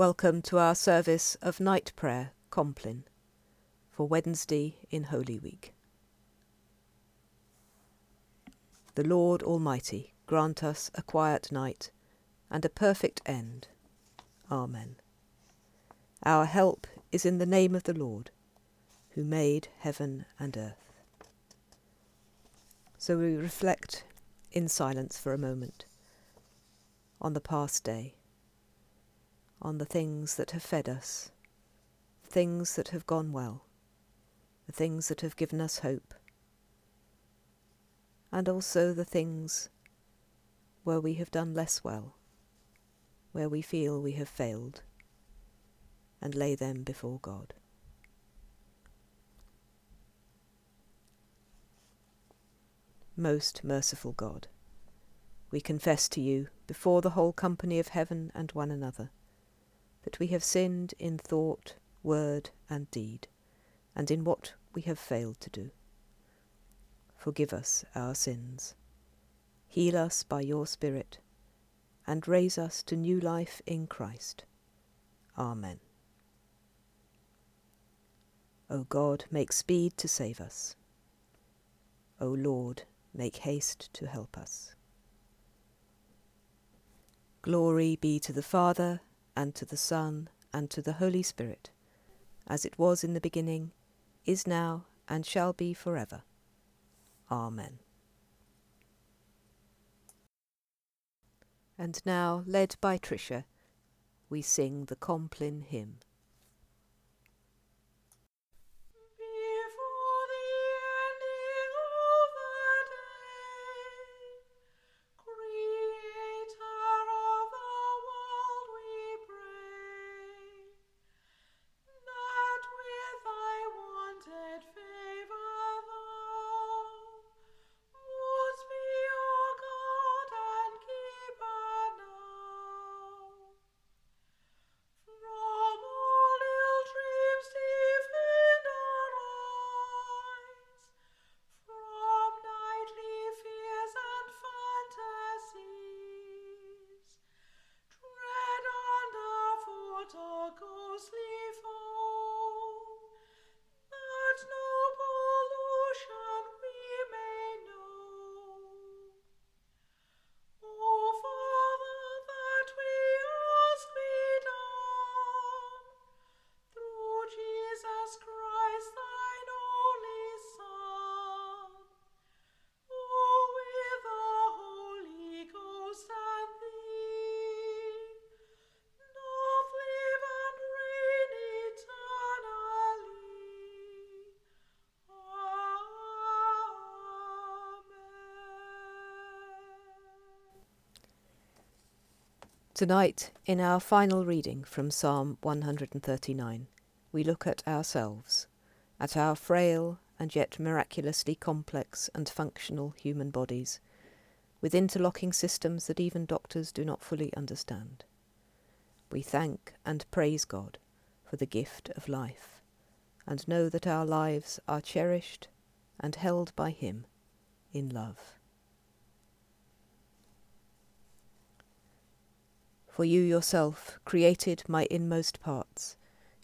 Welcome to our service of night prayer, Compline, for Wednesday in Holy Week. The Lord Almighty grant us a quiet night and a perfect end. Amen. Our help is in the name of the Lord, who made heaven and earth. So we reflect in silence for a moment on the past day, on the things that have fed us, things that have gone well, the things that have given us hope, and also the things where we have done less well, where we feel we have failed, and lay them before God. Most merciful God, we confess to you before the whole company of heaven and one another that we have sinned in thought, word, and deed, and in what we have failed to do. Forgive us our sins. Heal us by your Spirit, and raise us to new life in Christ. Amen. O God, make speed to save us. O Lord, make haste to help us. Glory be to the Father, and to the Son, and to the Holy Spirit, as it was in the beginning, is now, and shall be for ever. Amen. And now, led by Tricia, we sing the Compline hymn. Tonight, in our final reading from Psalm 139, we look at ourselves, at our frail and yet miraculously complex and functional human bodies, with interlocking systems that even doctors do not fully understand. We thank and praise God for the gift of life, and know that our lives are cherished and held by Him in love. For you yourself created my inmost parts.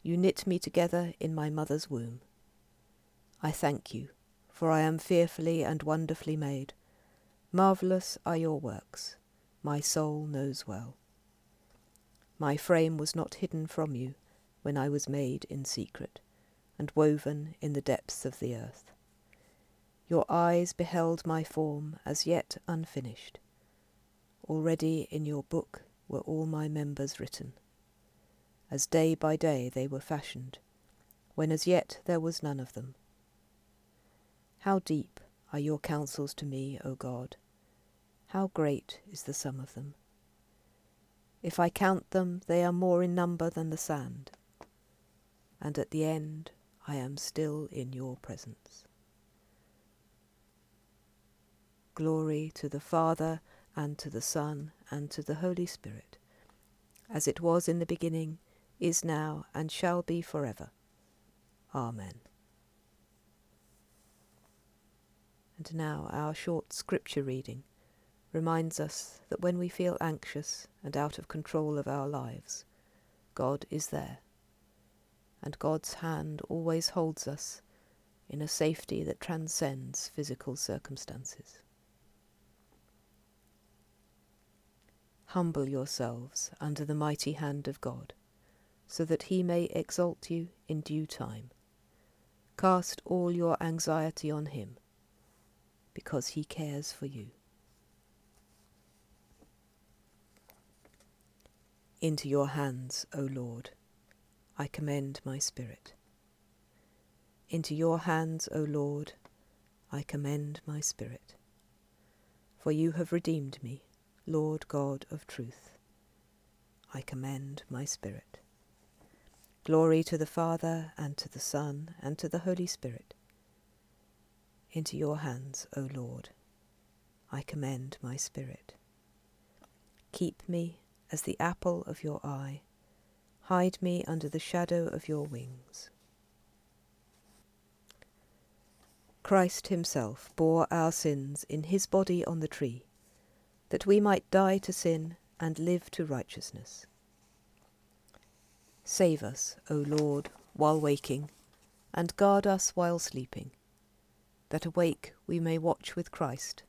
You knit me together in my mother's womb. I thank you, for I am fearfully and wonderfully made. Marvellous are your works, my soul knows well. My frame was not hidden from you when I was made in secret, and woven in the depths of the earth. Your eyes beheld my form as yet unfinished. Already in your book were all my members written, as day by day they were fashioned, when as yet there was none of them. How deep are your counsels to me, O God! How great is the sum of them! If I count them, they are more in number than the sand, and at the end I am still in your presence. Glory to the Father, and to the Son, and to the Holy Spirit, as it was in the beginning, is now, and shall be for ever. Amen. And now our short scripture reading reminds us that when we feel anxious and out of control of our lives, God is there, and God's hand always holds us in a safety that transcends physical circumstances. Humble yourselves under the mighty hand of God, so that he may exalt you in due time. Cast all your anxiety on him, because he cares for you. Into your hands, O Lord, I commend my spirit. Into your hands, O Lord, I commend my spirit. For you have redeemed me, Lord God of truth. I commend my spirit. Glory to the Father, and to the Son, and to the Holy Spirit. Into your hands, O Lord, I commend my spirit. Keep me as the apple of your eye. Hide me under the shadow of your wings. Christ himself bore our sins in his body on the tree, that we might die to sin and live to righteousness. Save us, O Lord, while waking, and guard us while sleeping, that awake we may watch with Christ,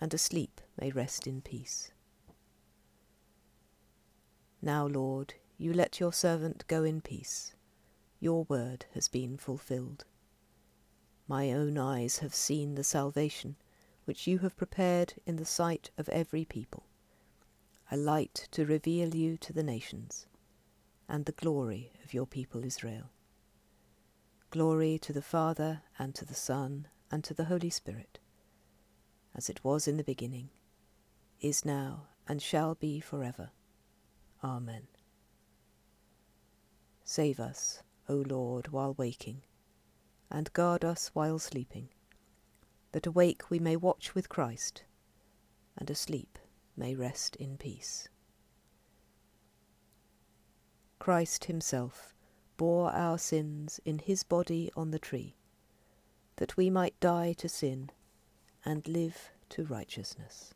and asleep may rest in peace. Now, Lord, you let your servant go in peace. Your word has been fulfilled. My own eyes have seen the salvation which you have prepared in the sight of every people, a light to reveal you to the nations, and the glory of your people Israel. Glory to the Father, and to the Son, and to the Holy Spirit, as it was in the beginning, is now, and shall be for ever. Amen. Save us, O Lord, while waking and guard us while sleeping, that awake we may watch with Christ, and asleep may rest in peace. Christ himself bore our sins in his body on the tree, that we might die to sin and live to righteousness.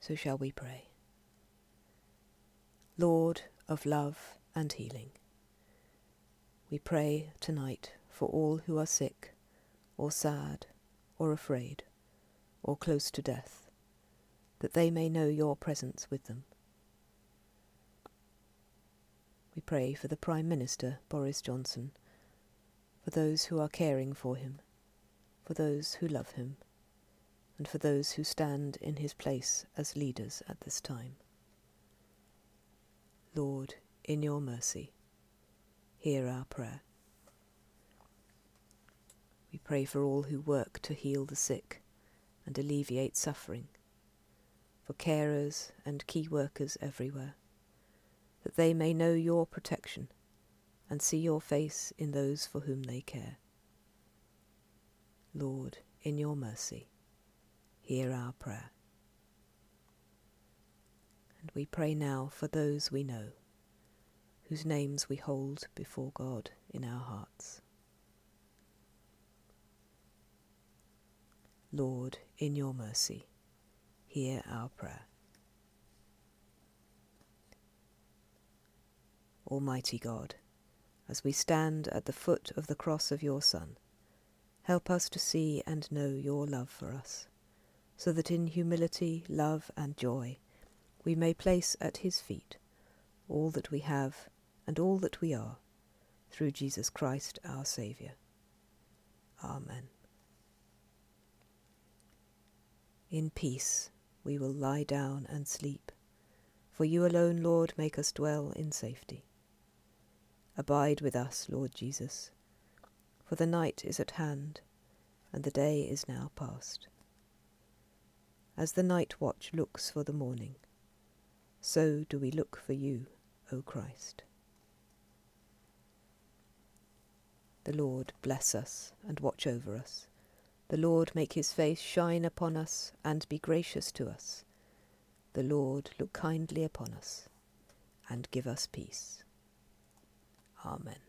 So shall we pray. Lord of love and healing we pray tonight for all who are sick, or sad, or afraid, or close to death, that they may know your presence with them. We pray for the Prime Minister, Boris Johnson, for those who are caring for him, for those who love him, and for those who stand in his place as leaders at this time. Lord, in your mercy, hear our prayer. We pray for all who work to heal the sick and alleviate suffering, for carers and key workers everywhere, that they may know your protection and see your face in those for whom they care. Lord, in your mercy, hear our prayer. And we pray now for those we know whose names we hold before God in our hearts. Lord, in your mercy, hear our prayer. Almighty God, as we stand at the foot of the cross of your Son, help us to see and know your love for us, so that in humility, love, and joy we may place at his feet all that we have and all that we are, through Jesus Christ our Saviour. Amen. In peace we will lie down and sleep, for you alone, Lord, make us dwell in safety. Abide with us, Lord Jesus, for the night is at hand, and the day is now past. As the night watch looks for the morning, so do we look for you, O Christ. The Lord bless us and watch over us. The Lord make his face shine upon us and be gracious to us. The Lord look kindly upon us and give us peace. Amen.